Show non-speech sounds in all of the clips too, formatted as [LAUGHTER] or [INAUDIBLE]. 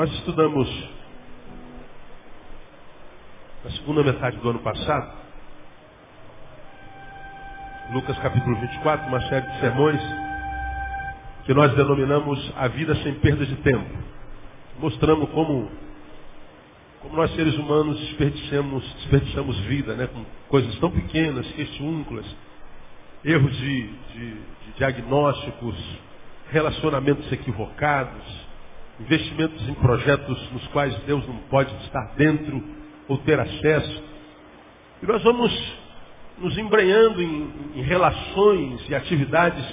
Nós estudamos na segunda metade do ano passado, Lucas capítulo 24, uma série de sermões que nós denominamos a vida sem perda de tempo. Mostrando como, como nós seres humanos desperdiçamos, desperdiçamos vida, né, com coisas tão pequenas, questiúnculas, erros de, de, de diagnósticos, relacionamentos equivocados, investimentos em projetos nos quais Deus não pode estar dentro ou ter acesso. E nós vamos nos embrenhando em, em relações e atividades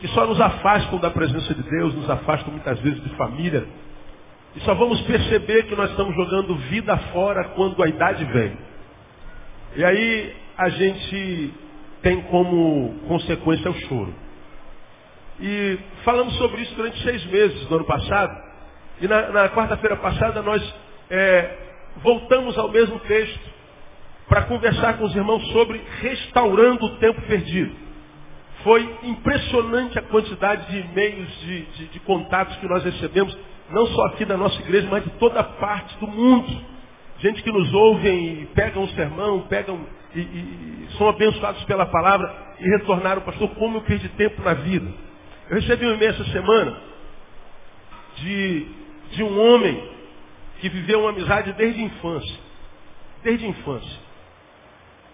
que só nos afastam da presença de Deus, nos afastam muitas vezes de família. E só vamos perceber que nós estamos jogando vida fora quando a idade vem. E aí a gente tem como consequência o choro. E falamos sobre isso durante seis meses do ano passado. E na, na quarta-feira passada nós é, voltamos ao mesmo texto para conversar com os irmãos sobre restaurando o tempo perdido. Foi impressionante a quantidade de e-mails, de, de, de, contatos que nós recebemos, não só aqui da nossa igreja, mas de toda parte do mundo. Gente que nos ouvem e pegam o sermão, pegam e, e, são abençoados pela palavra e retornaram, pastor, como eu perdi tempo na vida. Eu recebi um e-mail essa semana de, de um homem que viveu uma amizade desde a infância. Desde a infância.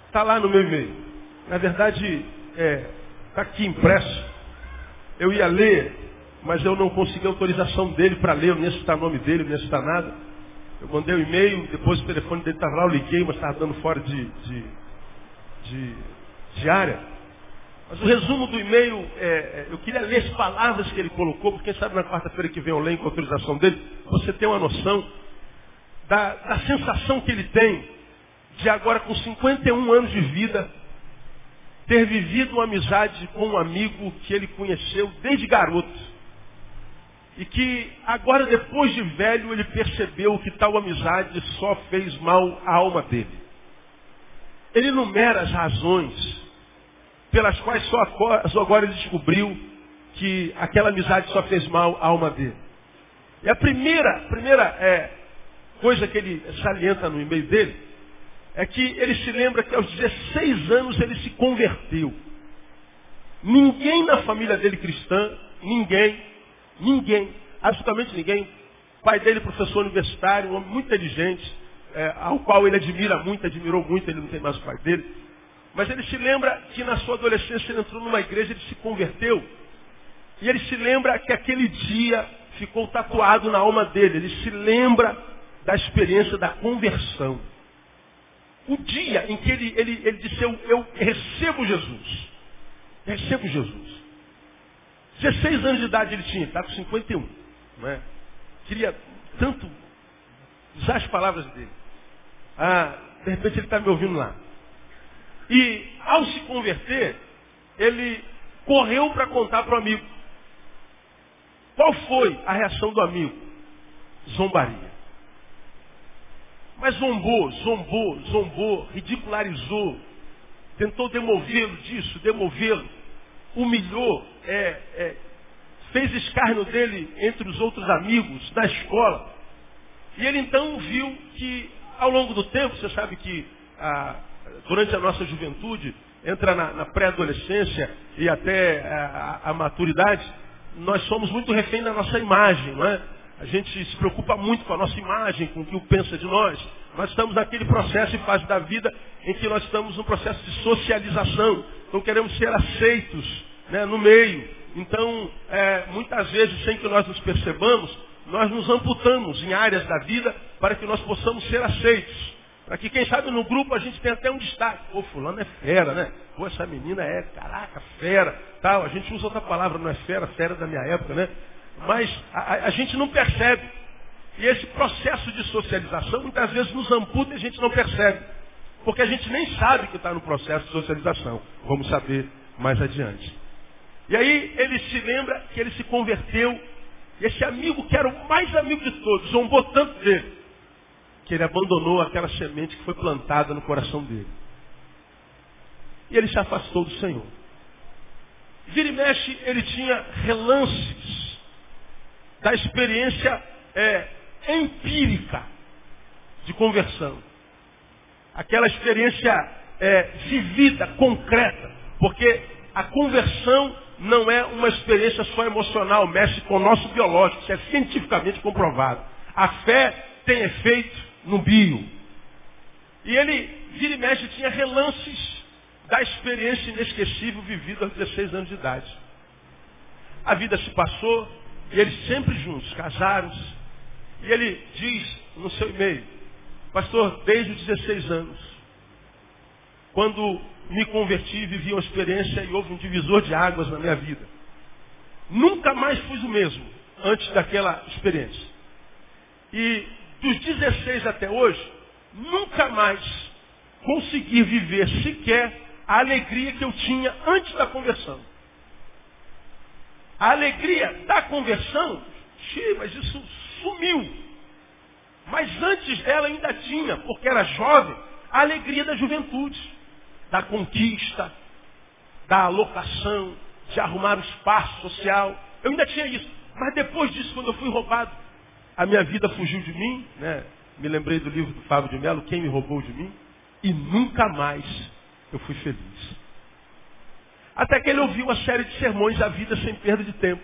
Está lá no meu e-mail. Na verdade, é, Está aqui impresso. Eu ia ler, mas eu não consegui autorização dele para ler, nem está o nome dele, nem está nada. Eu mandei o um e-mail, depois o telefone dele estava lá, eu liguei, mas estava dando fora de, de, de, de área. Mas o resumo do e-mail, é, é, eu queria ler as palavras que ele colocou, porque quem sabe na quarta-feira que vem eu leio com a autorização dele, você tem uma noção da, da sensação que ele tem de agora com 51 anos de vida, ter vivido uma amizade com um amigo que ele conheceu desde garoto. E que agora, depois de velho, ele percebeu que tal amizade só fez mal à alma dele. Ele enumera as razões pelas quais só agora ele descobriu que aquela amizade só fez mal à alma dele. E a primeira, primeira é, coisa que ele salienta no e-mail dele é que ele se lembra que aos 16 anos ele se converteu. Ninguém na família dele cristã, ninguém, ninguém, absolutamente ninguém. Pai dele, professor universitário, um homem muito inteligente, é, ao qual ele admira muito, admirou muito, ele não tem mais o pai dele. Mas ele se lembra que na sua adolescência ele entrou numa igreja, ele se converteu. E ele se lembra que aquele dia ficou tatuado na alma dele. Ele se lembra da experiência da conversão o dia em que ele, ele, ele disse, eu, eu recebo Jesus. Recebo Jesus. 16 anos de idade ele tinha, está com 51. Não é? Queria tanto usar as palavras dele. Ah, de repente ele está me ouvindo lá. E ao se converter, ele correu para contar para o amigo. Qual foi a reação do amigo? Zombaria. Mas zombou, zombou, zombou, ridicularizou, tentou demovê-lo disso, demovê-lo, humilhou, é, é, fez escárnio dele entre os outros amigos da escola. E ele então viu que ao longo do tempo, você sabe que ah, durante a nossa juventude, entra na, na pré-adolescência e até a, a, a maturidade, nós somos muito refém da nossa imagem, não é? A gente se preocupa muito com a nossa imagem, com o que o pensa de nós. Nós estamos naquele processo e fase da vida em que nós estamos no processo de socialização. Então queremos ser aceitos né, no meio. Então, é, muitas vezes, sem que nós nos percebamos, nós nos amputamos em áreas da vida para que nós possamos ser aceitos. Que, quem sabe, no grupo a gente tenha até um destaque. Pô, fulano é fera, né? Pô, essa menina é, caraca, fera. Tal. A gente usa outra palavra, não é fera, fera da minha época, né? mas a, a, gente não percebe. E esse processo de socialização muitas vezes nos amputa e a gente não percebe. Porque a gente nem sabe que está no processo de socialização. Vamos saber mais adiante. E aí ele se lembra que ele se converteu. Esse amigo, que era o mais amigo de todos, zombou tanto dele, que ele abandonou aquela semente que foi plantada no coração dele. E ele se afastou do Senhor. Vira e mexe, ele tinha relances da experiência é, empírica de conversão. Aquela experiência é, vivida, concreta. Porque a conversão não é uma experiência só emocional, mexe com o nosso biológico, isso é cientificamente comprovado. A fé tem efeito no bio. E ele, vira e mexe, tinha relances da experiência inesquecível vivida aos 16 anos de idade. A vida se passou e eles sempre juntos, casaram-se. E ele diz no seu e-mail, pastor, desde os 16 anos, quando me converti, vivi uma experiência e houve um divisor de águas na minha vida. Nunca mais fui o mesmo antes daquela experiência. E dos 16 até hoje, nunca mais consegui viver sequer a alegria que eu tinha antes da conversão. A alegria da conversão, xiii, mas isso sumiu. Mas antes dela ainda tinha, porque era jovem, a alegria da juventude da conquista, da alocação, de arrumar o espaço social. Eu ainda tinha isso. Mas depois disso, quando eu fui roubado, a minha vida fugiu de mim, né? Me lembrei do livro do Fábio de Mello, Quem me roubou de mim, e nunca mais eu fui feliz. Até que ele ouviu uma série de sermões da vida sem perda de tempo.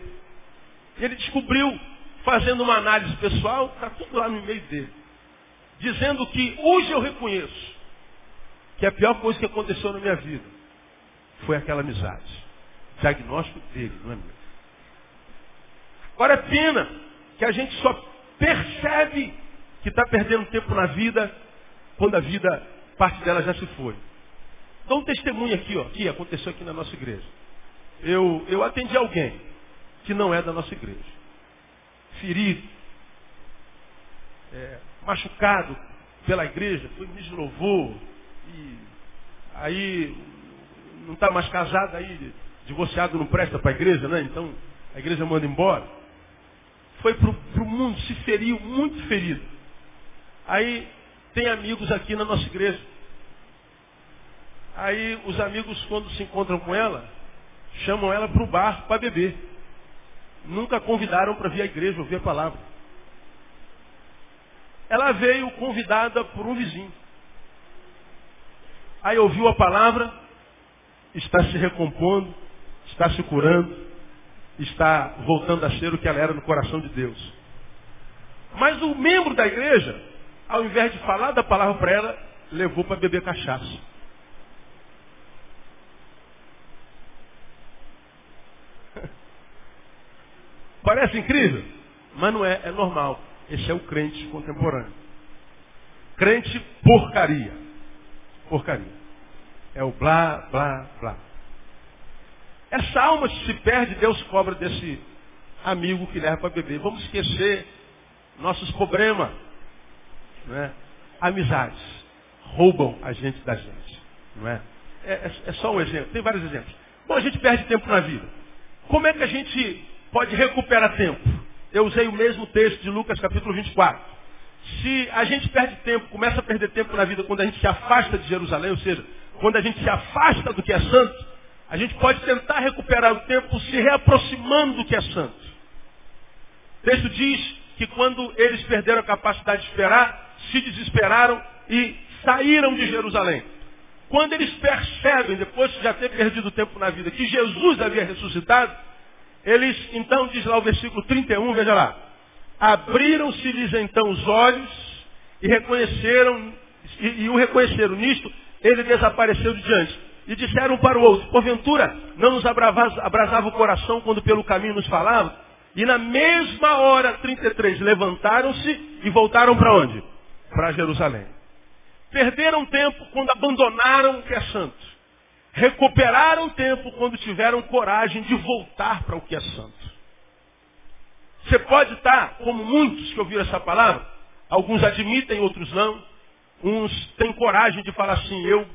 E ele descobriu, fazendo uma análise pessoal, está tudo lá no meio dele, dizendo que hoje eu reconheço que a pior coisa que aconteceu na minha vida foi aquela amizade. Diagnóstico dele, não é meu. Agora é pena que a gente só percebe que está perdendo tempo na vida quando a vida, parte dela já se foi. Dá um testemunho aqui, ó, que aconteceu aqui na nossa igreja. Eu, eu atendi alguém que não é da nossa igreja. Ferido, é, machucado pela igreja, foi me louvor, e aí não está mais casado, aí divorciado não presta para a igreja, né? Então a igreja manda embora. Foi para o mundo, se feriu, muito ferido. Aí tem amigos aqui na nossa igreja. Aí os amigos, quando se encontram com ela, chamam ela para o bar para beber. Nunca convidaram para vir à igreja ouvir a palavra. Ela veio convidada por um vizinho. Aí ouviu a palavra, está se recompondo, está se curando, está voltando a ser o que ela era no coração de Deus. Mas o membro da igreja, ao invés de falar da palavra para ela, levou para beber cachaça. [LAUGHS] Parece incrível, mas não é, é normal. Esse é o crente contemporâneo. Crente porcaria porcaria. É o blá, blá, blá. Essa alma se perde, Deus cobra desse amigo que leva para beber. Vamos esquecer nossos problemas. Né? Amizades. Roubam a gente da gente. Não é? É, é? é só um exemplo. Tem vários exemplos. Bom, a gente perde tempo na vida. Como é que a gente pode recuperar tempo? Eu usei o mesmo texto de Lucas capítulo 24. Se a gente perde tempo, começa a perder tempo na vida quando a gente se afasta de Jerusalém, ou seja, quando a gente se afasta do que é santo, a gente pode tentar recuperar o tempo se reaproximando do que é santo. O texto diz que quando eles perderam a capacidade de esperar, se desesperaram e saíram de Jerusalém. Quando eles percebem, depois de já ter perdido tempo na vida, que Jesus havia ressuscitado, eles, então, diz lá o versículo 31, veja lá, Abriram-se-lhes então os olhos e reconheceram, e, e o reconheceram. Nisto, ele desapareceu de diante. E disseram para o outro, porventura, não nos abrasava o coração quando pelo caminho nos falava? E na mesma hora, 33, levantaram-se e voltaram para onde? Para Jerusalém. Perderam tempo quando abandonaram o que é santo. Recuperaram tempo quando tiveram coragem de voltar para o que é santo. Você pode estar, como muitos que ouviram essa palavra, alguns admitem, outros não. Uns têm coragem de falar assim, eu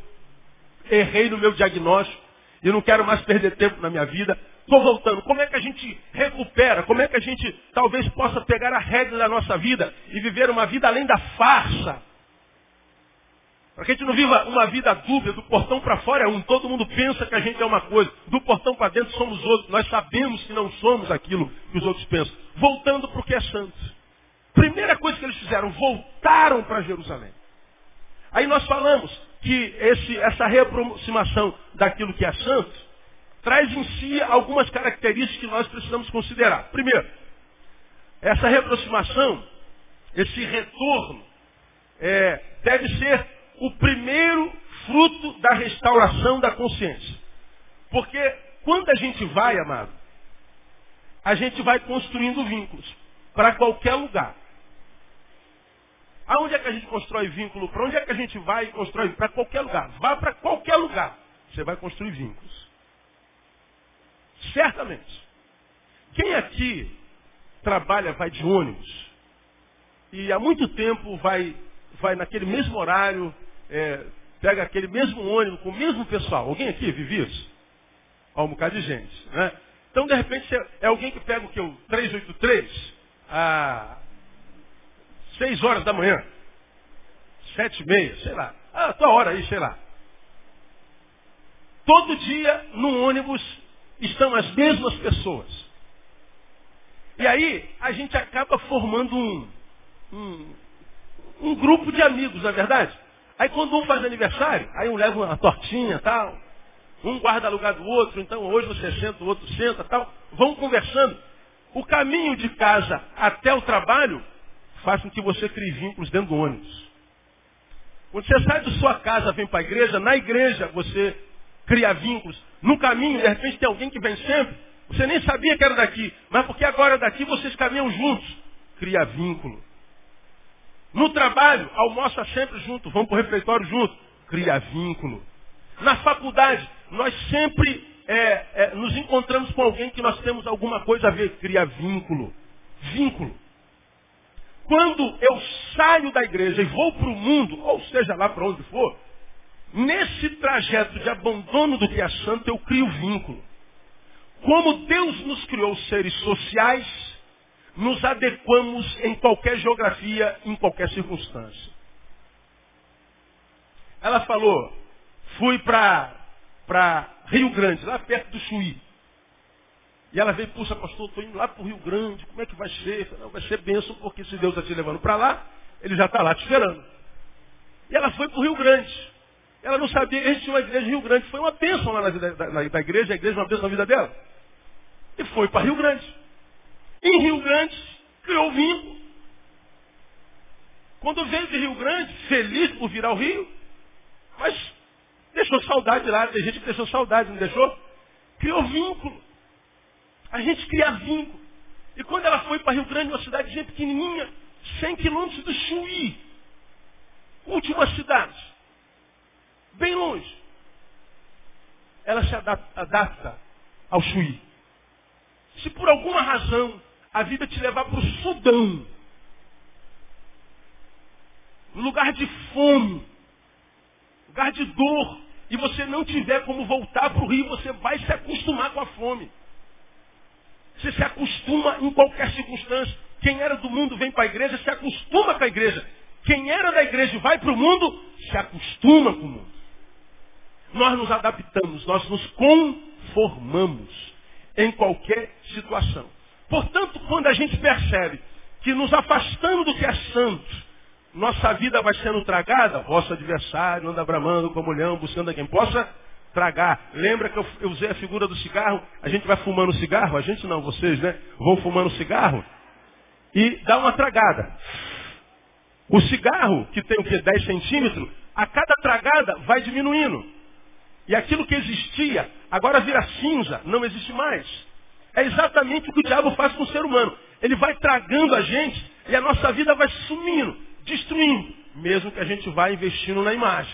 errei no meu diagnóstico, e não quero mais perder tempo na minha vida. estou voltando. Como é que a gente recupera? Como é que a gente talvez possa pegar a rédea da nossa vida e viver uma vida além da farsa? Para que a gente não viva uma vida dúbia, do portão para fora é um, todo mundo pensa que a gente é uma coisa, do portão para dentro somos outros, nós sabemos que não somos aquilo que os outros pensam. Voltando para o que é santo. Primeira coisa que eles fizeram, voltaram para Jerusalém. Aí nós falamos que esse, essa reaproximação daquilo que é santo traz em si algumas características que nós precisamos considerar. Primeiro, essa reaproximação, esse retorno, é, deve ser o primeiro fruto da restauração da consciência. Porque quando a gente vai, amado, a gente vai construindo vínculos para qualquer lugar. Aonde é que a gente constrói vínculo? Para onde é que a gente vai e constrói? Para qualquer lugar. Vá para qualquer lugar. Você vai construir vínculos. Certamente. Quem aqui trabalha, vai de ônibus, e há muito tempo vai, vai naquele mesmo horário, é, pega aquele mesmo ônibus com o mesmo pessoal. Alguém aqui vive isso? Há um bocado de gente. Né? Então, de repente, é alguém que pega o que? O 383 a 6 horas da manhã. 7 e meia, sei lá. Ah, tua hora aí, sei lá. Todo dia, no ônibus, estão as mesmas pessoas. E aí, a gente acaba formando um, um, um grupo de amigos, na é verdade? Aí quando um faz aniversário, aí um leva uma tortinha tal, um guarda lugar do outro, então hoje você senta, o outro senta tal, vão conversando. O caminho de casa até o trabalho faz com que você crie vínculos dentro do ônibus. Quando você sai da sua casa, vem para a igreja, na igreja você cria vínculos. No caminho, de repente, tem alguém que vem sempre. Você nem sabia que era daqui, mas porque agora daqui vocês caminham juntos. Cria vínculo. No trabalho, almoça sempre junto, vão para o refeitório junto. Cria vínculo. Na faculdade, nós sempre é, é, nos encontramos com alguém que nós temos alguma coisa a ver. Cria vínculo. Vínculo. Quando eu saio da igreja e vou para o mundo, ou seja lá para onde for, nesse trajeto de abandono do que é santo, eu crio vínculo. Como Deus nos criou seres sociais, nos adequamos em qualquer geografia, em qualquer circunstância. Ela falou, fui para Rio Grande, lá perto do Chuí. E ela veio, puxa, pastor, estou indo lá para o Rio Grande, como é que vai ser? Não, vai ser bênção, porque se Deus está te levando para lá, ele já está lá te esperando. E ela foi para o Rio Grande. Ela não sabia, tinha uma igreja em Rio Grande. Foi uma bênção lá na vida da, da, da igreja, a igreja uma bênção na vida dela. E foi para Rio Grande. Em Rio Grande, criou vínculo. Quando veio de Rio Grande, feliz por vir ao Rio, mas deixou saudade lá, tem gente que deixou saudade, não deixou? Criou vínculo. A gente cria vínculo. E quando ela foi para Rio Grande, uma cidadezinha pequenininha, 100 quilômetros do Chuí, última cidade, bem longe, ela se adapta ao Chuí. Se por alguma razão a vida te levar para o Sudão. Lugar de fome, lugar de dor, e você não tiver como voltar para o rio, você vai se acostumar com a fome. Você se acostuma em qualquer circunstância. Quem era do mundo vem para a igreja, se acostuma com a igreja. Quem era da igreja vai para o mundo, se acostuma com o mundo. Nós nos adaptamos, nós nos conformamos em qualquer situação. Portanto, quando a gente percebe que nos afastando do que é santo, nossa vida vai sendo tragada, vosso adversário anda bramando como leão, buscando a quem possa tragar. Lembra que eu, usei a figura do cigarro? A gente vai fumando cigarro, a gente não, vocês, né? Vão fumando cigarro e dá uma tragada. O cigarro, que tem o que? 10 centímetros, a cada tragada vai diminuindo. E aquilo que existia, agora vira cinza, não existe mais. É exatamente o que o diabo faz com o ser humano. Ele vai tragando a gente e a nossa vida vai sumindo, destruindo, mesmo que a gente vá investindo na imagem.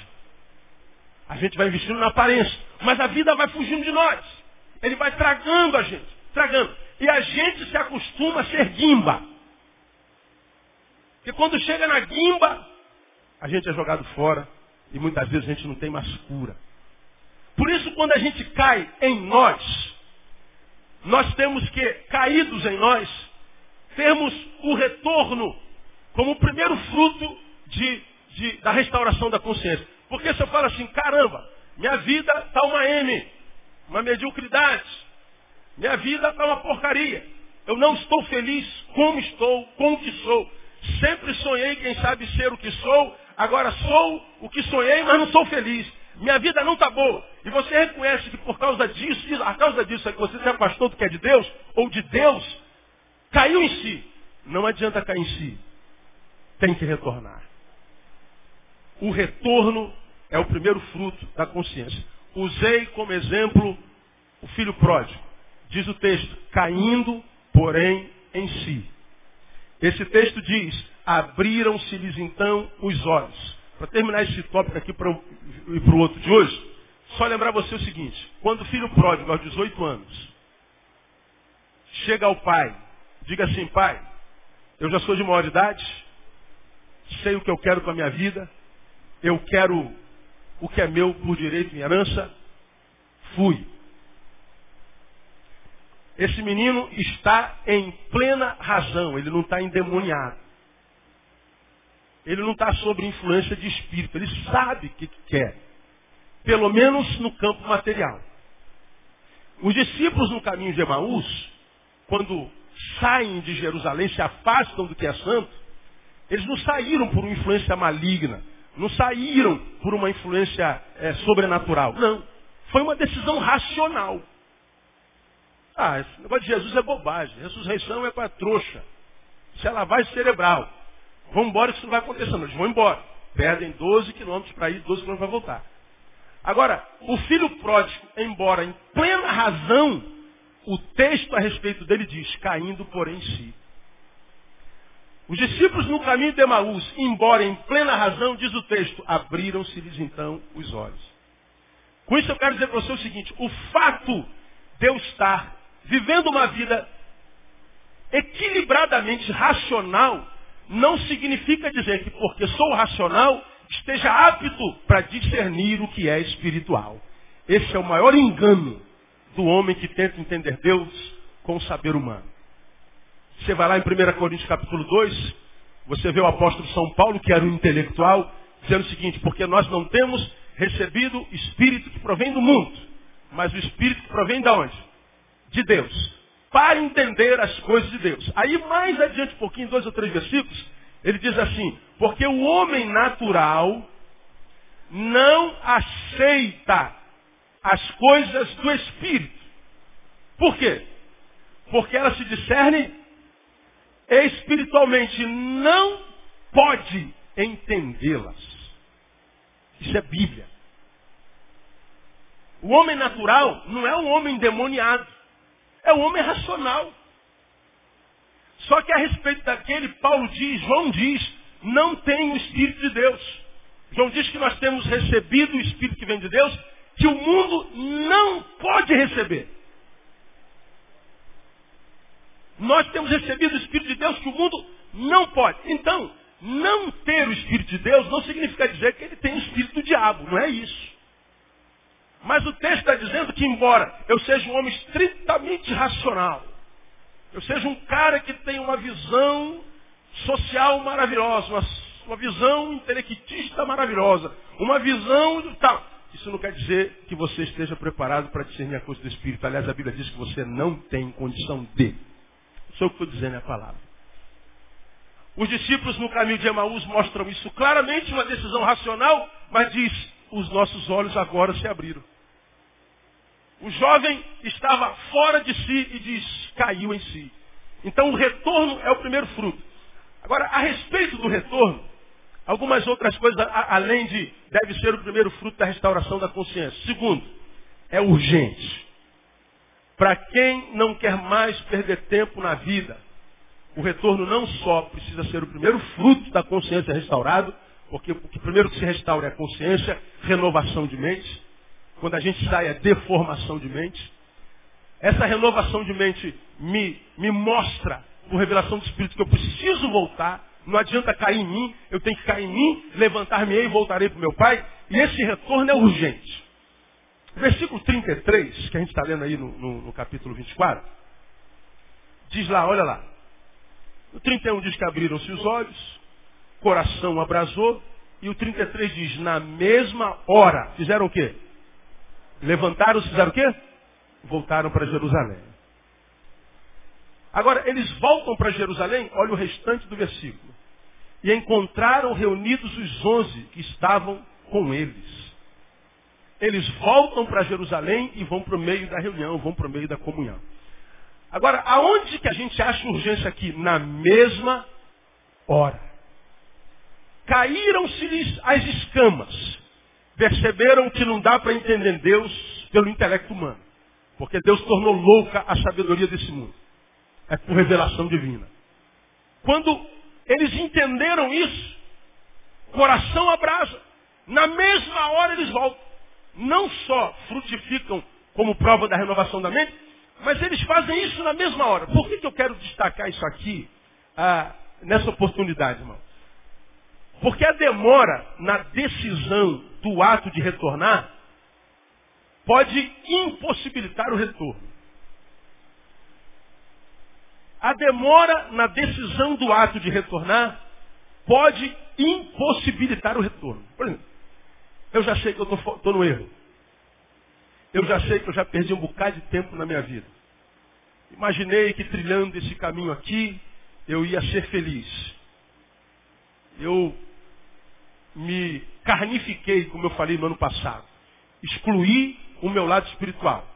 A gente vai investindo na aparência, mas a vida vai fugindo de nós. Ele vai tragando a gente, tragando. E a gente se acostuma a ser guimba. Porque quando chega na guimba, a gente é jogado fora e muitas vezes a gente não tem mais cura. Por isso, quando a gente cai em nós, nós temos que, caídos em nós, termos o retorno como o primeiro fruto de, de, da restauração da consciência. Porque se eu falo assim, caramba, minha vida está uma M, uma mediocridade, minha vida está uma porcaria. Eu não estou feliz como estou, com o que sou. Sempre sonhei, quem sabe, ser o que sou. Agora sou o que sonhei, mas não sou feliz. Minha vida não está boa. E você reconhece que por causa disso, a causa disso é que você se afastou do que é de Deus, ou de Deus, caiu em si. Não adianta cair em si. Tem que retornar. O retorno é o primeiro fruto da consciência. Usei como exemplo o filho pródigo. Diz o texto, caindo, porém, em si. Esse texto diz, abriram-se-lhes então os olhos. Para terminar esse tópico aqui ir para o outro de hoje, só lembrar você o seguinte, quando o filho pródigo, aos 18 anos, chega ao pai, diga assim, pai, eu já sou de maior idade, sei o que eu quero com a minha vida, eu quero o que é meu por direito em herança, fui. Esse menino está em plena razão, ele não está endemoniado. Ele não está sob influência de espírito, ele sabe o que quer. Pelo menos no campo material. Os discípulos no caminho de Emaús, quando saem de Jerusalém, se afastam do que é santo, eles não saíram por uma influência maligna, não saíram por uma influência é, sobrenatural. Não. Foi uma decisão racional. Ah, esse negócio de Jesus é bobagem. Ressurreição é para trouxa. Isso é lavagem cerebral. Vamos embora, isso não vai acontecer. Eles vão embora. Perdem 12 quilômetros para ir, 12 quilômetros para voltar. Agora, o filho pródigo, embora em plena razão, o texto a respeito dele diz, caindo porém em si. Os discípulos no caminho de Emaús, embora em plena razão, diz o texto, abriram-se-lhes então os olhos. Com isso eu quero dizer para você o seguinte, o fato de eu estar vivendo uma vida equilibradamente racional, não significa dizer que porque sou racional, esteja apto para discernir o que é espiritual. Esse é o maior engano do homem que tenta entender Deus com o saber humano. Você vai lá em 1 Coríntios capítulo 2, você vê o apóstolo São Paulo, que era um intelectual, dizendo o seguinte, porque nós não temos recebido espírito que provém do mundo, mas o espírito que provém de onde? de Deus. Para entender as coisas de Deus. Aí mais adiante um pouquinho, dois ou três versículos, ele diz assim, porque o homem natural não aceita as coisas do Espírito. Por quê? Porque ela se discerne espiritualmente, não pode entendê-las. Isso é Bíblia. O homem natural não é um homem endemoniado. É o homem racional. Só que a respeito daquele, Paulo diz, João diz, não tem o Espírito de Deus. João diz que nós temos recebido o Espírito que vem de Deus, que o mundo não pode receber. Nós temos recebido o Espírito de Deus que o mundo não pode. Então, não ter o Espírito de Deus não significa dizer que ele tem o Espírito do diabo, não é isso. Mas o texto está dizendo que, embora eu seja um homem estritamente racional, eu seja um cara que tem uma visão social maravilhosa, uma, uma visão intelectista maravilhosa, uma visão de tal. Isso não quer dizer que você esteja preparado para discernir a coisa do Espírito. Aliás, a Bíblia diz que você não tem condição de. Só o que estou dizendo é a palavra. Os discípulos no caminho de Emaús mostram isso claramente, uma decisão racional, mas diz, os nossos olhos agora se abriram. O jovem estava fora de si e diz, caiu em si. Então o retorno é o primeiro fruto. Agora, a respeito do retorno, algumas outras coisas além de deve ser o primeiro fruto da restauração da consciência. Segundo, é urgente. Para quem não quer mais perder tempo na vida, o retorno não só precisa ser o primeiro fruto da consciência restaurado, porque o primeiro que se restaura é a consciência, renovação de mente. Quando a gente sai é deformação de mente. Essa renovação de mente me, me mostra, por revelação do Espírito, que eu preciso voltar. Não adianta cair em mim, eu tenho que cair em mim, levantar-me e voltarei para o meu Pai. E esse retorno é urgente. Versículo 33, que a gente está lendo aí no, no, no capítulo 24, diz lá, olha lá. O 31 diz que abriram-se os olhos, coração abrasou, e o 33 diz, na mesma hora, fizeram o quê? Levantaram-se, fizeram o quê? Voltaram para Jerusalém. Agora, eles voltam para Jerusalém, olha o restante do versículo. E encontraram reunidos os onze que estavam com eles. Eles voltam para Jerusalém e vão para o meio da reunião, vão para o meio da comunhão. Agora, aonde que a gente acha urgência aqui? Na mesma hora. Caíram-se-lhes as escamas. Perceberam que não dá para entender Deus pelo intelecto humano. Porque Deus tornou louca a sabedoria desse mundo. É por revelação divina. Quando eles entenderam isso, coração abrasa. Na mesma hora eles voltam. Não só frutificam como prova da renovação da mente, mas eles fazem isso na mesma hora. Por que, que eu quero destacar isso aqui ah, nessa oportunidade, irmão? Porque a demora na decisão do ato de retornar pode impossibilitar o retorno. A demora na decisão do ato de retornar pode impossibilitar o retorno. Por exemplo, eu já sei que eu estou no erro. Eu já sei que eu já perdi um bocado de tempo na minha vida. Imaginei que trilhando esse caminho aqui, eu ia ser feliz. Eu me carnifiquei, como eu falei no ano passado. Excluí o meu lado espiritual.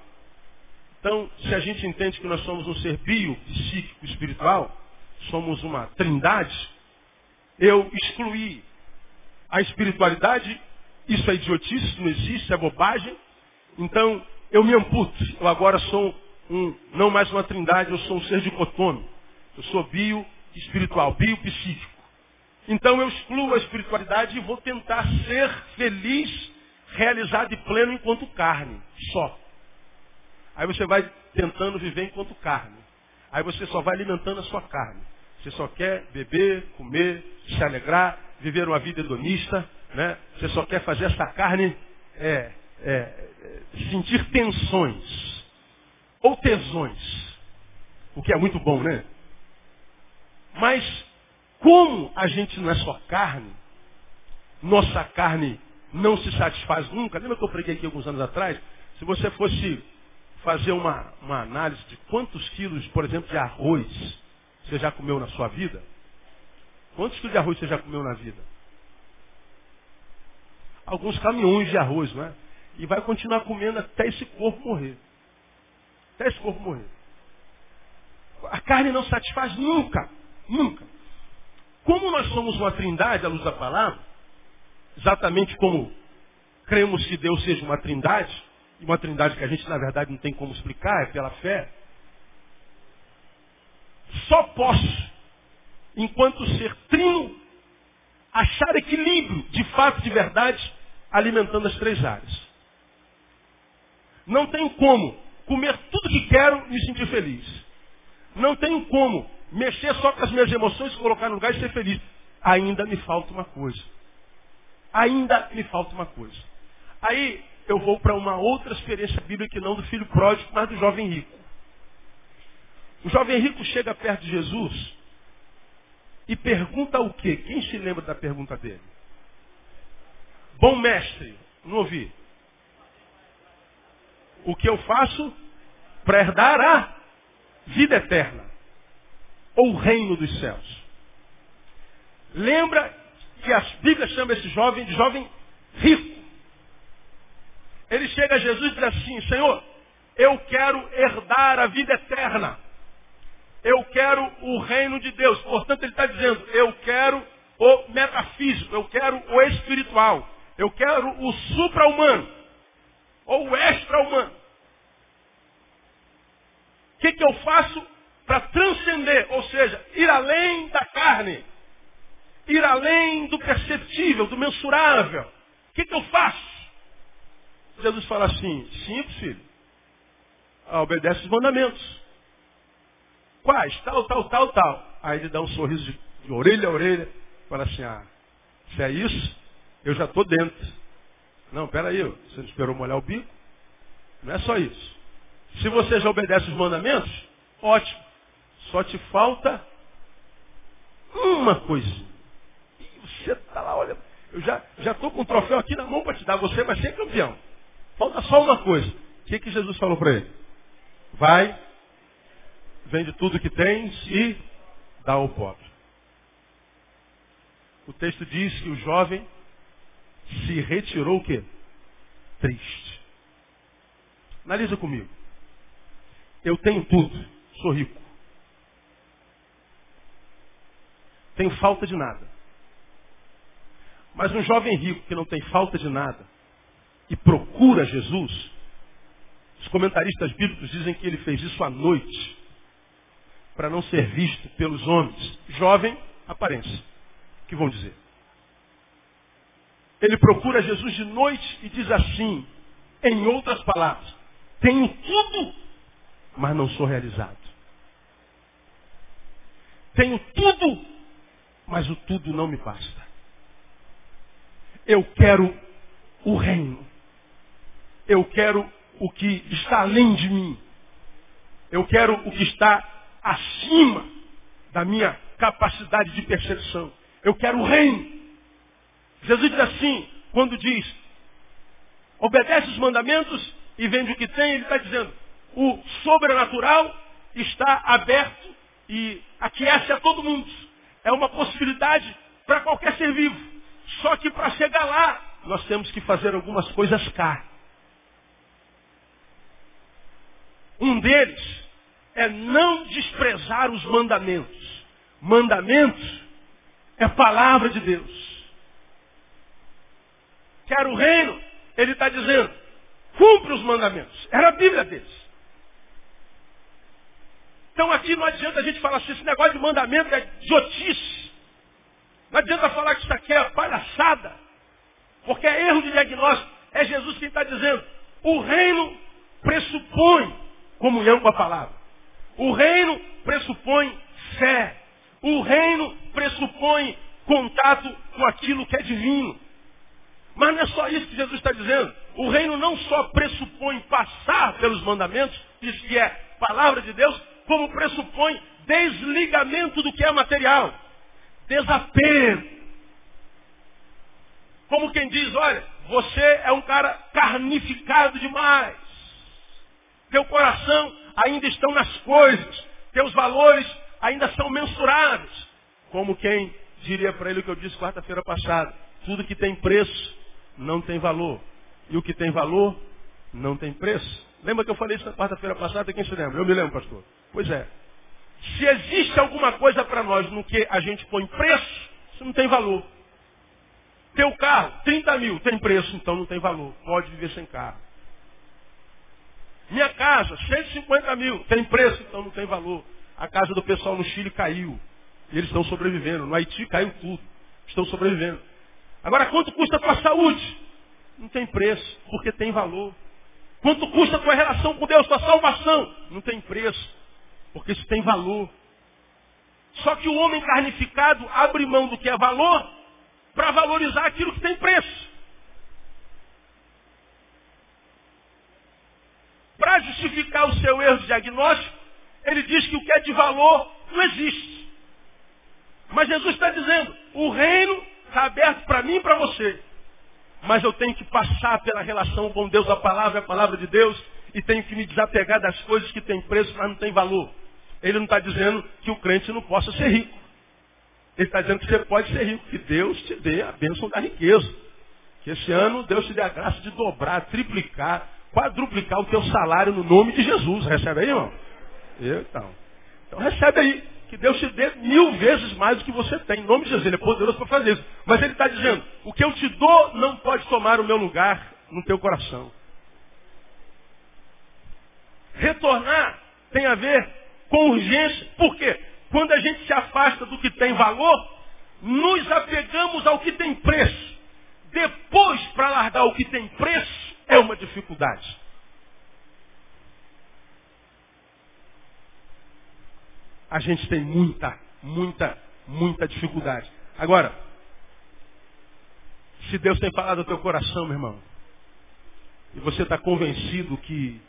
Então, se a gente entende que nós somos um ser bio, psíquico, espiritual, somos uma trindade, eu excluí a espiritualidade, isso é idiotice, isso não existe, é bobagem. Então, eu me amputo. Eu agora sou um, não mais uma trindade, eu sou um ser dicotômico. Eu sou bio espiritual, bio psíquico. Então eu excluo a espiritualidade e vou tentar ser feliz, realizado e pleno enquanto carne, só. Aí você vai tentando viver enquanto carne. Aí você só vai alimentando a sua carne. Você só quer beber, comer, se alegrar, viver uma vida hedonista, né? Você só quer fazer essa carne é, é, é, sentir tensões ou tesões. O que é muito bom, né? Mas como a gente não é só carne, nossa carne não se satisfaz nunca. Lembra que eu preguei aqui alguns anos atrás? Se você fosse fazer uma, uma análise de quantos quilos, por exemplo, de arroz você já comeu na sua vida? Quantos quilos de arroz você já comeu na vida? Alguns caminhões de arroz, não é? E vai continuar comendo até esse corpo morrer. Até esse corpo morrer. A carne não satisfaz nunca. Nunca. Como nós somos uma trindade à luz da palavra, exatamente como cremos que Deus seja uma trindade, e uma trindade que a gente na verdade não tem como explicar, é pela fé, só posso, enquanto ser trino, achar equilíbrio de fato, de verdade, alimentando as três áreas. Não tenho como comer tudo que quero e me sentir feliz. Não tenho como mexer só com as minhas emoções, colocar no lugar e ser feliz. Ainda me falta uma coisa. Ainda me falta uma coisa. Aí eu vou para uma outra experiência bíblica que não do filho pródigo, mas do jovem rico. O jovem rico chega perto de Jesus e pergunta o quê? Quem se lembra da pergunta dele? Bom mestre, não ouvi. O que eu faço para herdar a vida eterna? Ou o reino dos céus? Lembra que as Bíblias chamam esse jovem de jovem rico. Ele chega a Jesus e diz assim, Senhor, eu quero herdar a vida eterna. Eu quero o reino de Deus. Portanto, ele está dizendo, eu quero o metafísico, eu quero o espiritual, eu quero o supra-humano, ou o extra-humano. O que, que eu faço para transcender, ou seja, ir além da carne, ir além do perceptível, do mensurável? O que, que eu faço? Jesus fala assim, simples, filho. Obedece os mandamentos. Quais? Tal, tal, tal, tal. Aí ele dá um sorriso de, de orelha a orelha. Fala assim, ah, se é isso, eu já estou dentro. Não, peraí, você não esperou molhar o bico? Não é só isso. Se você já obedece os mandamentos, ótimo. Só te falta uma coisa. E você está lá, olha, eu já estou com o troféu aqui na mão para te dar, você vai ser campeão. Falta só uma coisa. O que, que Jesus falou para ele? Vai, vende tudo que tens e dá ao pobre. O texto diz que o jovem se retirou o quê? Triste. Analisa comigo. Eu tenho tudo, sou rico. Tenho falta de nada. Mas um jovem rico que não tem falta de nada e procura Jesus, os comentaristas bíblicos dizem que ele fez isso à noite, para não ser visto pelos homens. Jovem, aparência. O que vão dizer? Ele procura Jesus de noite e diz assim, em outras palavras, tenho tudo, mas não sou realizado. Tenho tudo, mas o tudo não me basta. Eu quero o reino. Eu quero o que está além de mim. Eu quero o que está acima da minha capacidade de percepção. Eu quero o reino. Jesus diz assim, quando diz, obedece os mandamentos e vende o que tem, ele está dizendo, o sobrenatural está aberto e aquece a todo mundo. É uma possibilidade para qualquer ser vivo. Só que para chegar lá, nós temos que fazer algumas coisas cá. Um deles é não desprezar os mandamentos. Mandamentos é palavra de Deus. Quero o reino, ele está dizendo, cumpre os mandamentos. Era a Bíblia deles. Então aqui não adianta a gente falar assim, esse negócio de mandamento é idiotice. Não adianta falar que isso aqui é palhaçada. Porque é erro de diagnóstico. É Jesus quem está dizendo. O reino pressupõe comunhão com a palavra. O reino pressupõe fé. O reino pressupõe contato com aquilo que é divino. Mas não é só isso que Jesus está dizendo. O reino não só pressupõe passar pelos mandamentos, diz que é palavra de Deus, como pressupõe desligamento do que é material. Desapego. Como quem diz, olha, você é um cara carnificado demais. Teu coração ainda estão nas coisas. Teus valores ainda são mensuráveis. Como quem diria para ele o que eu disse quarta-feira passada. Tudo que tem preço não tem valor. E o que tem valor não tem preço. Lembra que eu falei isso na quarta-feira passada? Quem se lembra? Eu me lembro, pastor. Pois é. Se existe alguma coisa para nós no que a gente põe preço, isso não tem valor. Teu carro, 30 mil, tem preço, então não tem valor. Pode viver sem carro. Minha casa, 150 mil, tem preço, então não tem valor. A casa do pessoal no Chile caiu. Eles estão sobrevivendo. No Haiti caiu tudo. Estão sobrevivendo. Agora, quanto custa a tua saúde? Não tem preço, porque tem valor. Quanto custa a tua relação com Deus, tua salvação? Não tem preço, porque isso tem valor. Só que o homem carnificado abre mão do que é valor para valorizar aquilo que tem preço. Para justificar o seu erro diagnóstico, ele diz que o que é de valor não existe. Mas Jesus está dizendo, o reino está aberto para mim e para você. Mas eu tenho que passar pela relação com Deus, a palavra é a palavra de Deus, e tenho que me desapegar das coisas que têm preço, mas não têm valor. Ele não está dizendo que o crente não possa ser rico. Ele está dizendo que você pode ser rico, que Deus te dê a bênção da riqueza. Que esse ano Deus te dê a graça de dobrar, triplicar, quadruplicar o teu salário no nome de Jesus. Recebe aí, irmão? Então. Então recebe aí. Que Deus te dê mil vezes mais do que você tem. Em nome de Jesus. Ele é poderoso para fazer isso. Mas ele está dizendo, o que eu te dou não pode tomar o meu lugar no teu coração. Retornar tem a ver com urgência. Por quê? Quando a gente se afasta do que tem valor, nos apegamos ao que tem preço. Depois, para largar o que tem preço, é uma dificuldade. A gente tem muita, muita, muita dificuldade. Agora, se Deus tem falado ao teu coração, meu irmão, e você está convencido que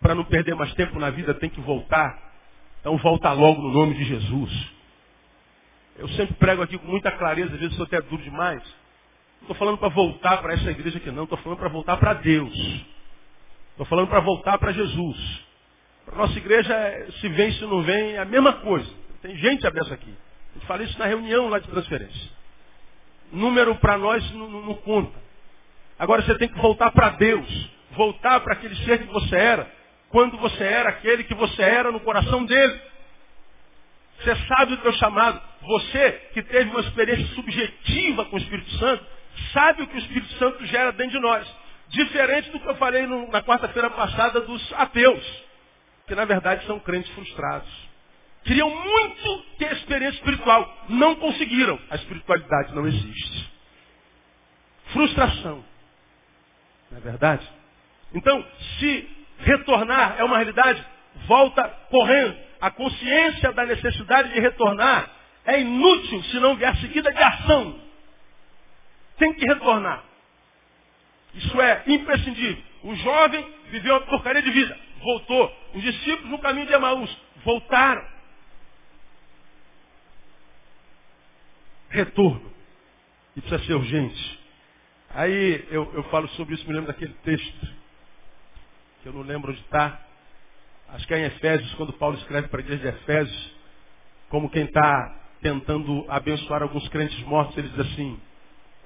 para não perder mais tempo na vida tem que voltar, então volta logo no nome de Jesus. Eu sempre prego aqui com muita clareza, às vezes sou até duro demais. Estou falando para voltar para essa igreja aqui não, estou falando para voltar para Deus. Estou falando para voltar para Jesus. Para nossa igreja, se vem, se não vem, é a mesma coisa. Tem gente aberta aqui. Eu falei isso na reunião lá de transferência. Número para nós não, não, não conta. Agora você tem que voltar para Deus. Voltar para aquele ser que você era. Quando você era aquele que você era no coração dele. Você sabe do teu chamado. Você que teve uma experiência subjetiva com o Espírito Santo, sabe o que o Espírito Santo gera dentro de nós. Diferente do que eu falei no, na quarta-feira passada dos ateus, que na verdade são crentes frustrados. Queriam muito ter experiência espiritual, não conseguiram. A espiritualidade não existe. Frustração. Não é verdade? Então, se retornar é uma realidade, volta correndo a consciência da necessidade de retornar é inútil se não vier seguida de ação. Tem que retornar. Isso é imprescindível. O jovem viveu uma porcaria de vida, voltou. Os discípulos no caminho de Emaús voltaram. Retorno. E precisa ser urgente. Aí eu, eu falo sobre isso, me lembro daquele texto, que eu não lembro onde está, Acho que é em Efésios, quando Paulo escreve para a igreja de Efésios, como quem está tentando abençoar alguns crentes mortos, ele diz assim,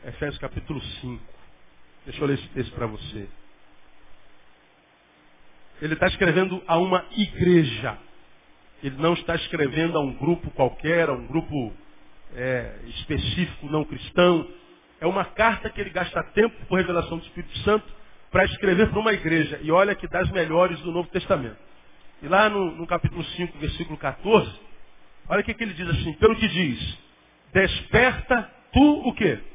Efésios capítulo 5. Deixa eu ler esse texto para você. Ele está escrevendo a uma igreja. Ele não está escrevendo a um grupo qualquer, a um grupo é, específico não cristão. É uma carta que ele gasta tempo por revelação do Espírito Santo para escrever para uma igreja. E olha que das melhores do Novo Testamento. E lá no, no capítulo 5, versículo 14, olha o que, que ele diz assim, pelo que diz, desperta tu o quê?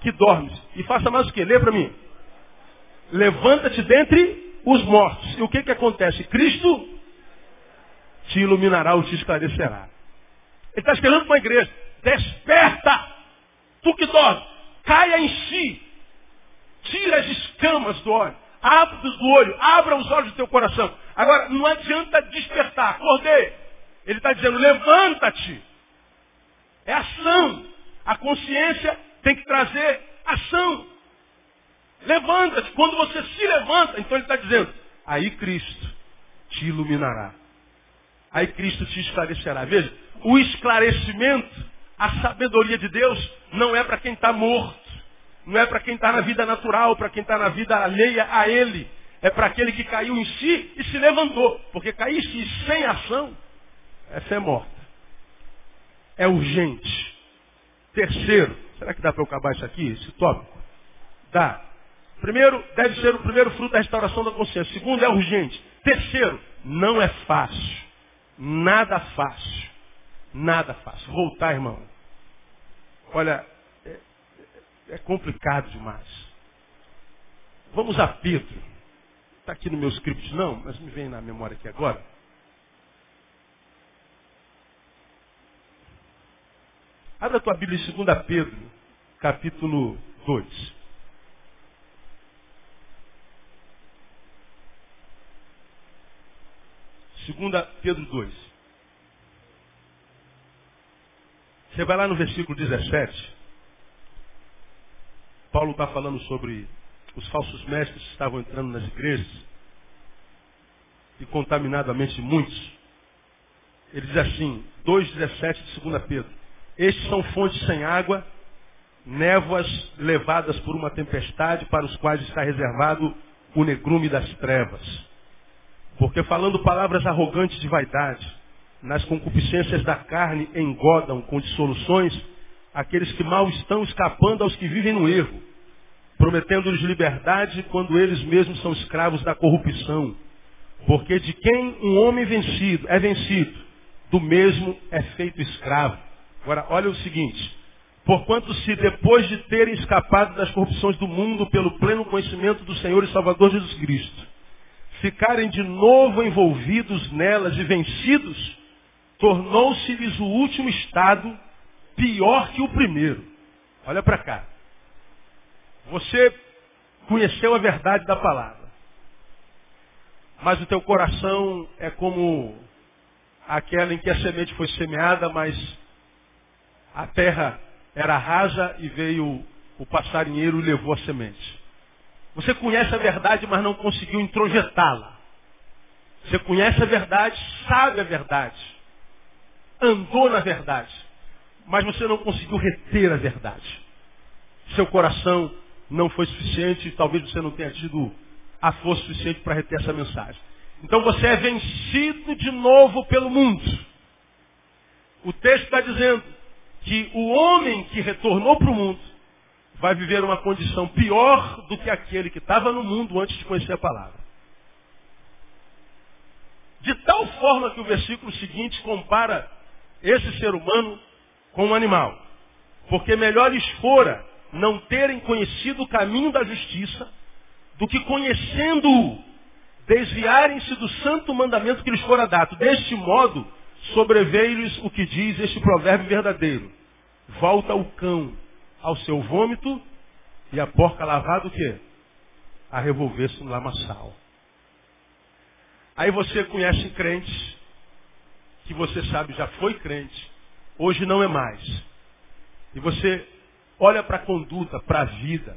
Que dormes. E faça mais o quê? Lê para mim. Levanta-te dentre os mortos. E o que, que acontece? Cristo te iluminará ou te esclarecerá. Ele está escrevendo para a igreja. Desperta! Tu que dorme. Caia em si. Tira as escamas do olho. Abra do olho. Abra os olhos do teu coração. Agora, não adianta despertar. Acordei. Ele está dizendo, levanta-te. É ação. A consciência tem que trazer ação. Levanta-te. Quando você se levanta, então ele está dizendo, aí Cristo te iluminará. Aí Cristo te esclarecerá. Veja, o esclarecimento, a sabedoria de Deus, não é para quem está morto. Não é para quem está na vida natural, para quem está na vida alheia a Ele é para aquele que caiu em si e se levantou. Porque cair se sem ação é fé morta. É urgente. Terceiro, será que dá para eu acabar isso aqui, esse tópico? Dá. Primeiro, deve ser o primeiro fruto da restauração da consciência. Segundo, é urgente. Terceiro, não é fácil. Nada fácil. Nada fácil. Voltar, irmão. Olha, é, é complicado demais. Vamos a Pedro. Está aqui no meu script não, mas me vem na memória aqui agora. Abra a tua Bíblia em 2 Pedro, capítulo 2. Segunda Pedro 2. Você vai lá no versículo 17. Paulo está falando sobre os falsos mestres estavam entrando nas igrejas e contaminado a mente de muitos. Ele diz assim, 2,17 de 2 Pedro. Estes são fontes sem água, névoas levadas por uma tempestade, para os quais está reservado o negrume das trevas. Porque falando palavras arrogantes de vaidade, nas concupiscências da carne engodam com dissoluções aqueles que mal estão escapando aos que vivem no erro prometendo-lhes liberdade quando eles mesmos são escravos da corrupção. Porque de quem um homem vencido é vencido, do mesmo é feito escravo. Agora, olha o seguinte. Porquanto se depois de terem escapado das corrupções do mundo pelo pleno conhecimento do Senhor e Salvador Jesus Cristo, ficarem de novo envolvidos nelas e vencidos, tornou-se-lhes o último estado pior que o primeiro. Olha para cá. Você conheceu a verdade da palavra. Mas o teu coração é como aquela em que a semente foi semeada, mas a terra era rasa e veio o passarinheiro e levou a semente. Você conhece a verdade, mas não conseguiu introjetá-la. Você conhece a verdade, sabe a verdade. Andou na verdade. Mas você não conseguiu reter a verdade. Seu coração não foi suficiente, talvez você não tenha tido a força suficiente para reter essa mensagem. Então você é vencido de novo pelo mundo. O texto está dizendo que o homem que retornou para o mundo vai viver uma condição pior do que aquele que estava no mundo antes de conhecer a palavra. De tal forma que o versículo seguinte compara esse ser humano com um animal. Porque melhor lhes fora não terem conhecido o caminho da justiça do que conhecendo-o, desviarem-se do santo mandamento que lhes fora dado. Deste modo, sobreveio-lhes o que diz este provérbio verdadeiro. Volta o cão ao seu vômito e a porca lavada o quê? A revolver-se no lamaçal. Aí você conhece crentes que você sabe já foi crente, hoje não é mais. E você olha para a conduta, para a vida,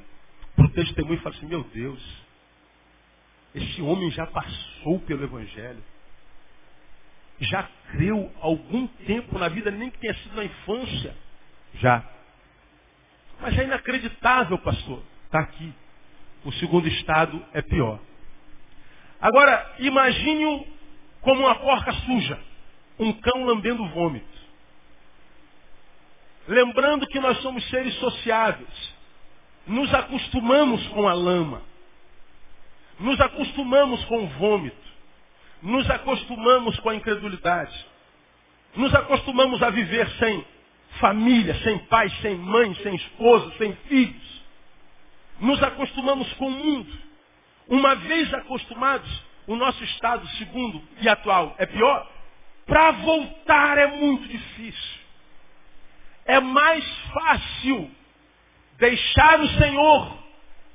para o testemunho e fala assim, meu Deus, esse homem já passou pelo Evangelho. Já creu algum tempo na vida, nem que tenha sido na infância. Já. Mas é inacreditável, pastor. Está aqui. O segundo estado é pior. Agora, imagine-o como uma porca suja. Um cão lambendo vômito. Lembrando que nós somos seres sociáveis. Nos acostumamos com a lama. Nos acostumamos com o vômito. Nos acostumamos com a incredulidade. Nos acostumamos a viver sem família, sem pai, sem mãe, sem esposa, sem filhos. Nos acostumamos com o mundo. Uma vez acostumados, o nosso estado segundo e atual é pior. Para voltar é muito difícil. É mais fácil deixar o Senhor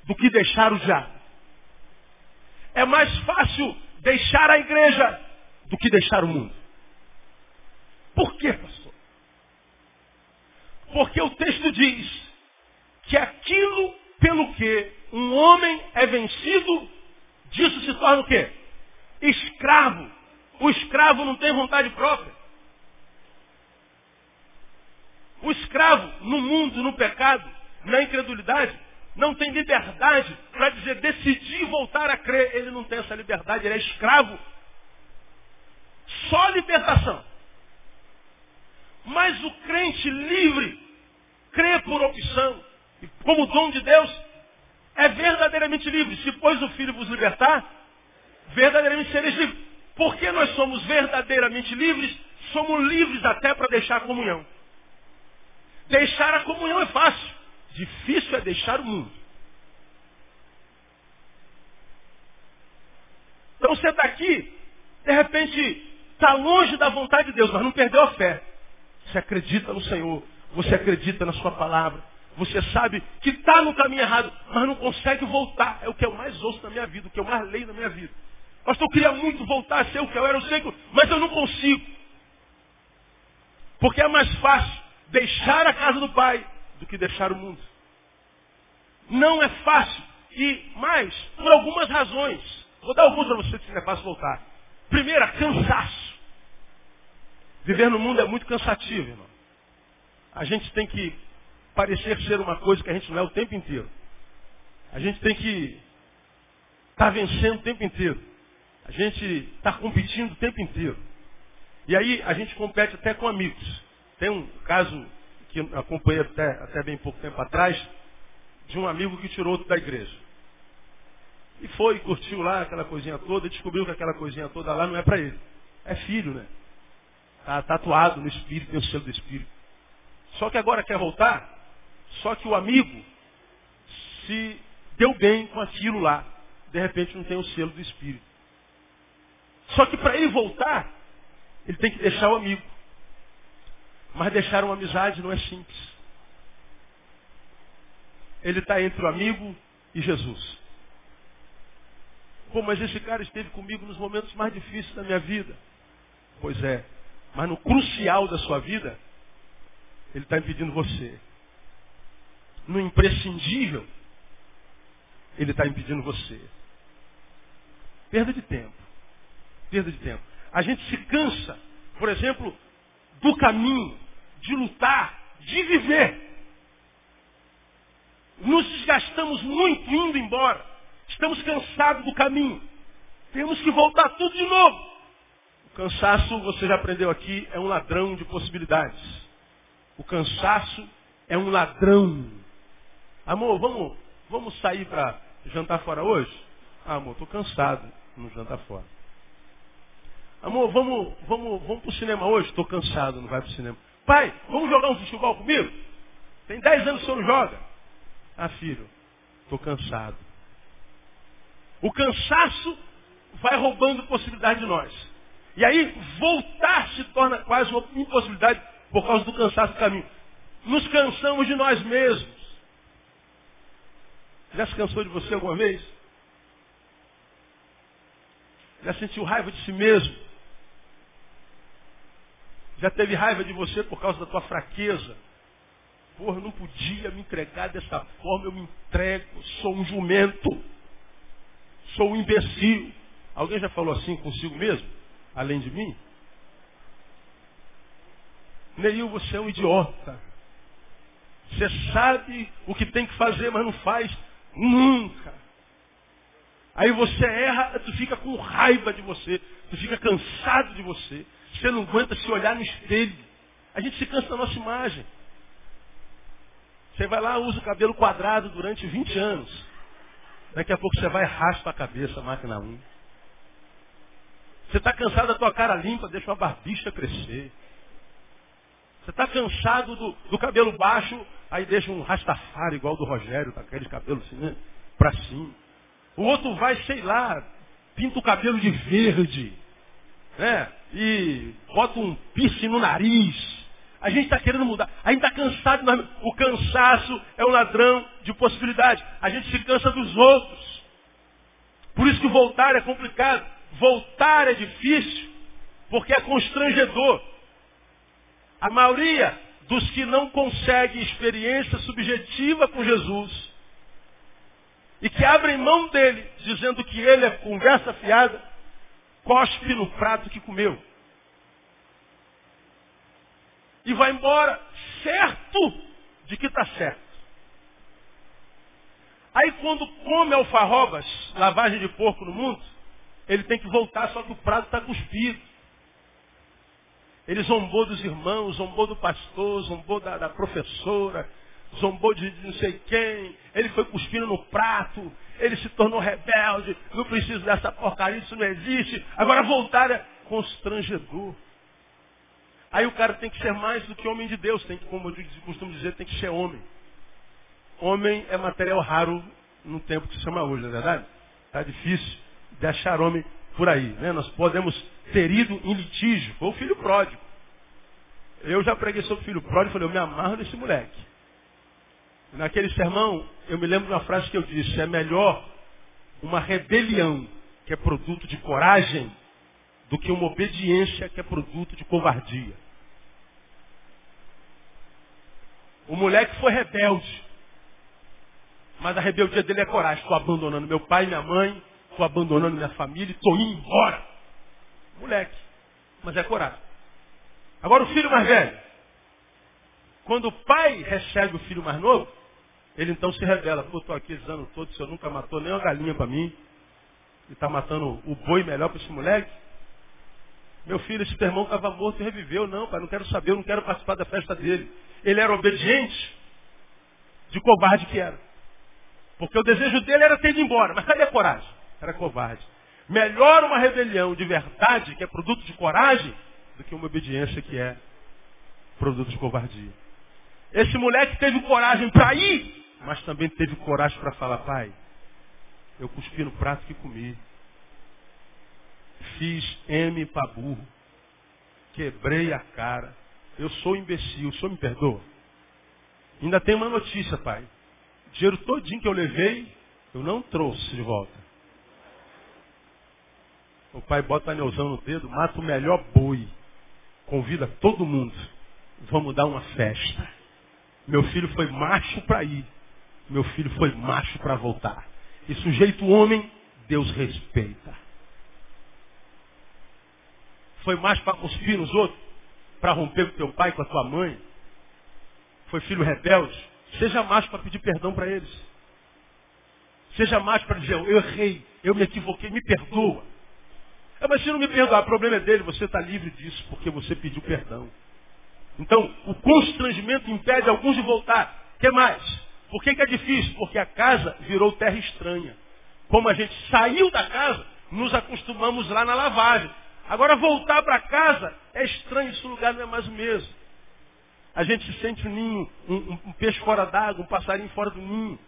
do que deixar o diabo. É mais fácil deixar a igreja do que deixar o mundo. Por quê, pastor? Porque o texto diz que aquilo pelo que um homem é vencido, disso se torna o quê? Escravo. O escravo não tem vontade própria. O escravo no mundo, no pecado, na incredulidade, não tem liberdade para dizer decidir voltar a crer. Ele não tem essa liberdade, ele é escravo. Só libertação. Mas o crente livre crê por opção, e como dom de Deus, é verdadeiramente livre. Se pois o Filho vos libertar, verdadeiramente sereis livres. Porque nós somos verdadeiramente livres, somos livres até para deixar a comunhão. Deixar a comunhão é fácil. Difícil é deixar o mundo. Então você está aqui, de repente, está longe da vontade de Deus, mas não perdeu a fé. Você acredita no Senhor, você acredita na sua palavra. Você sabe que está no caminho errado, mas não consegue voltar. É o que eu mais ouço na minha vida, o que eu mais leio na minha vida. Pastor, eu queria muito voltar a ser o que eu era, eu sei que, mas eu não consigo. Porque é mais fácil deixar a casa do Pai do que deixar o mundo. Não é fácil. E mais, por algumas razões. Vou dar alguns para você que não é fácil voltar. Primeira, cansaço. Viver no mundo é muito cansativo, irmão a gente tem que parecer ser uma coisa que a gente não é o tempo inteiro. A gente tem que estar tá vencendo o tempo inteiro. A gente está competindo o tempo inteiro. E aí a gente compete até com amigos. Tem um caso que acompanhei até, até bem pouco tempo atrás, de um amigo que tirou outro da igreja. E foi, curtiu lá aquela coisinha toda, e descobriu que aquela coisinha toda lá não é para ele. É filho, né? Está tatuado no espírito, tem o selo do espírito. Só que agora quer voltar, só que o amigo se deu bem com aquilo lá. De repente não tem o selo do Espírito. Só que para ele voltar, ele tem que deixar o amigo. Mas deixar uma amizade não é simples. Ele está entre o amigo e Jesus. Pô, mas esse cara esteve comigo nos momentos mais difíceis da minha vida. Pois é, mas no crucial da sua vida, ele está impedindo você. No imprescindível, ele está impedindo você. Perda de tempo. Perda de tempo. A gente se cansa, por exemplo, do caminho, de lutar, de viver. Nos desgastamos muito indo embora. Estamos cansados do caminho. Temos que voltar tudo de novo. O cansaço, você já aprendeu aqui, é um ladrão de possibilidades. O cansaço é um ladrão. Amor, vamos, vamos sair para jantar fora hoje? Ah, amor, estou cansado no jantar fora. Amor, vamos, vamos, vamos para o cinema hoje? Estou cansado, não vai para o cinema. Pai, vamos jogar um futebol comigo? Tem dez anos que o senhor não joga. Ah, filho, estou cansado. O cansaço vai roubando possibilidade de nós. E aí, voltar se torna quase uma impossibilidade por causa do cansaço do caminho. Nos cansamos de nós mesmos. Já se cansou de você alguma vez? Já sentiu raiva de si mesmo? Já teve raiva de você por causa da tua fraqueza? Porra, não podia me entregar dessa forma, eu me entrego, sou um jumento, sou um imbecil. Alguém já falou assim consigo mesmo? Além de mim? Neil, você é um idiota. Você sabe o que tem que fazer, mas não faz nunca. Aí você erra, tu fica com raiva de você, tu fica cansado de você. Você não aguenta se olhar no espelho. A gente se cansa da nossa imagem. Você vai lá, usa o cabelo quadrado durante 20 anos. Daqui a pouco você vai e raspa a cabeça, máquina 1. Você está cansado da tua cara limpa, deixa uma barbicha crescer. Você está cansado do, do, cabelo baixo, aí deixa um rastafari igual do Rogério, tá aquele cabelo assim, né? Pra cima. O outro vai, sei lá, pinta o cabelo de verde, né? E bota um piercing no nariz. A gente está querendo mudar. A gente está cansado. O cansaço é o ladrão de possibilidade. A gente se cansa dos outros. Por isso que voltar é complicado. Voltar é difícil, porque é constrangedor. A maioria dos que não consegue experiência subjetiva com Jesus e que abrem mão dele, dizendo que ele é conversa fiada, cospe no prato que comeu e vai embora certo de que está certo. Aí quando come alfarrobas, lavagem de porco no mundo, ele tem que voltar, só que o prato está cuspido. Ele zombou dos irmãos, zombou do pastor, zombou da, da professora, zombou de, não sei quem, ele foi cuspindo no prato, ele se tornou rebelde, não preciso dessa porcaria, isso não existe. Agora voltar é constrangedor. Aí o cara tem que ser mais do que homem de Deus, tem que, como eu costumo dizer, tem que ser homem. Homem é material raro no tempo que se chama hoje, não é verdade? Está difícil de achar homem por aí. Né? Nós podemos ter ido em litígio. Foi o filho pródigo. Eu já preguei sobre o filho pródigo e falei, eu me amarro nesse moleque. Naquele sermão, eu me lembro de uma frase que eu disse, é melhor uma rebelião que é produto de coragem do que uma obediência que é produto de covardia. O moleque foi rebelde. Mas a rebeldia dele é coragem. Estou abandonando meu pai e minha mãe, estou abandonando minha família estou indo embora. Moleque. Mas é coragem. Agora o filho mais velho. Quando o pai recebe o filho mais novo, ele então se revela. Pô, estou aqui esse ano todo, o senhor nunca matou nem uma galinha para mim. E está matando o boi melhor para esse moleque. Meu filho, esse irmão estava morto e reviveu. Não, pai, não quero saber, eu não quero participar da festa dele. Ele era obediente, de covarde que era. Porque o desejo dele era ter ido embora. Mas cadê a coragem? Era covarde. Melhor uma rebelião de verdade, que é produto de coragem, do que uma obediência que é produto de covardia. Esse moleque teve coragem para ir, mas também teve coragem para falar, pai, eu cuspi no prato que comi. Fiz M para burro. Quebrei a cara. Eu sou imbecil, o senhor me perdoa? Ainda tem uma notícia, pai. O dinheiro todinho que eu levei, eu não trouxe de volta. O pai bota anelzão no dedo, mata o melhor boi. Convida todo mundo. Vamos dar uma festa. Meu filho foi macho para ir. Meu filho foi macho para voltar. E sujeito homem, Deus respeita. Foi macho para cuspir nos outros? Para romper com teu pai, com a tua mãe? Foi filho rebelde? Seja macho para pedir perdão para eles. Seja macho para dizer, eu errei, eu me equivoquei, me perdoa. É, mas se não me perdoar, o problema é dele, você está livre disso, porque você pediu perdão. Então, o constrangimento impede alguns de voltar. O que mais? Por que, que é difícil? Porque a casa virou terra estranha. Como a gente saiu da casa, nos acostumamos lá na lavagem. Agora voltar para casa é estranho, esse lugar não é mais o mesmo. A gente se sente um ninho, um, um, um peixe fora d'água, um passarinho fora do ninho.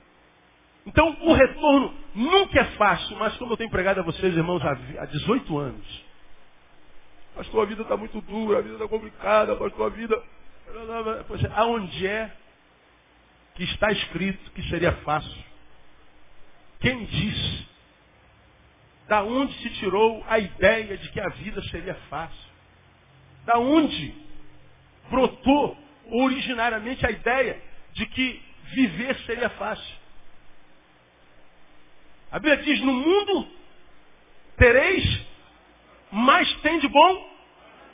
Então o retorno nunca é fácil, mas como eu tenho pregado a vocês, irmãos, há 18 anos. Pastor, a vida está muito dura, a vida está complicada, pastor, a vida. Poxa, aonde é que está escrito que seria fácil? Quem disse? Da onde se tirou a ideia de que a vida seria fácil? Da onde brotou originariamente a ideia de que viver seria fácil? A Bíblia diz, no mundo tereis, mas tem de bom,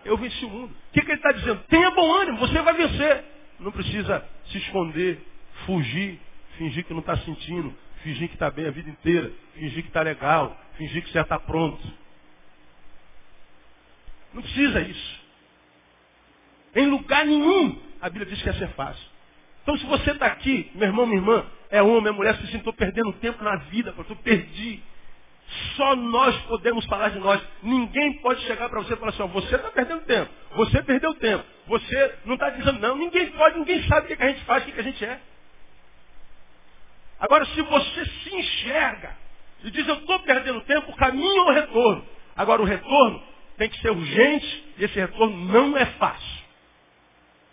eu venci o mundo. O que, que ele está dizendo? Tenha bom ânimo, você vai vencer. Não precisa se esconder, fugir, fingir que não está sentindo, fingir que está bem a vida inteira, fingir que está legal, fingir que já está pronto. Não precisa isso. Em lugar nenhum a Bíblia diz que ia ser fácil. Então se você está aqui, meu irmão, minha irmã, é homem, é mulher, se estou perdendo tempo na vida, eu perdi. Só nós podemos falar de nós. Ninguém pode chegar para você e falar assim, ó, você está perdendo tempo, você perdeu tempo, você não está dizendo não, ninguém pode, ninguém sabe o que, que a gente faz, o que, que a gente é. Agora, se você se enxerga e diz, eu estou perdendo tempo, caminho é o retorno. Agora, o retorno tem que ser urgente e esse retorno não é fácil.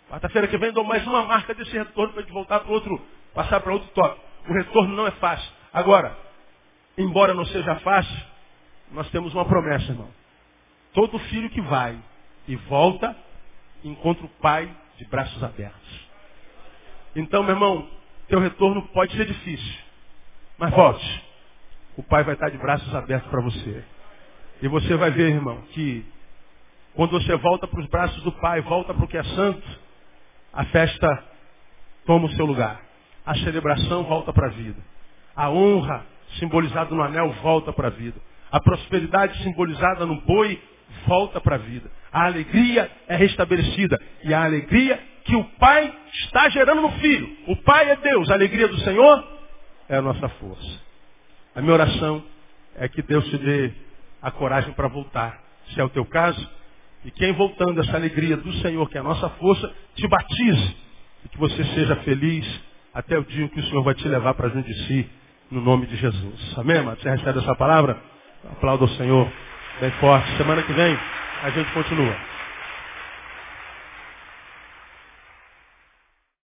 Quarta-feira que vem dou mais uma marca desse retorno para a gente voltar para outro, passar para outro tópico. O retorno não é fácil. Agora, embora não seja fácil, nós temos uma promessa, irmão. Todo filho que vai e volta, encontra o pai de braços abertos. Então, meu irmão, teu retorno pode ser difícil. Mas volte. O pai vai estar de braços abertos para você. E você vai ver, irmão, que quando você volta para os braços do pai, volta para o que é santo, a festa toma o seu lugar. A celebração volta para a vida. A honra simbolizada no anel volta para a vida. A prosperidade simbolizada no boi volta para a vida. A alegria é restabelecida. E a alegria que o Pai está gerando no Filho. O Pai é Deus. A alegria do Senhor é a nossa força. A minha oração é que Deus te dê a coragem para voltar. Se é o teu caso, e quem voltando essa alegria do Senhor, que é a nossa força, te batize. E que você seja feliz até o dia em que o Senhor vai te levar para dentro de si, no nome de Jesus. Amém? Você recebe essa palavra? Aplauda o Senhor bem forte. Semana que vem a gente continua.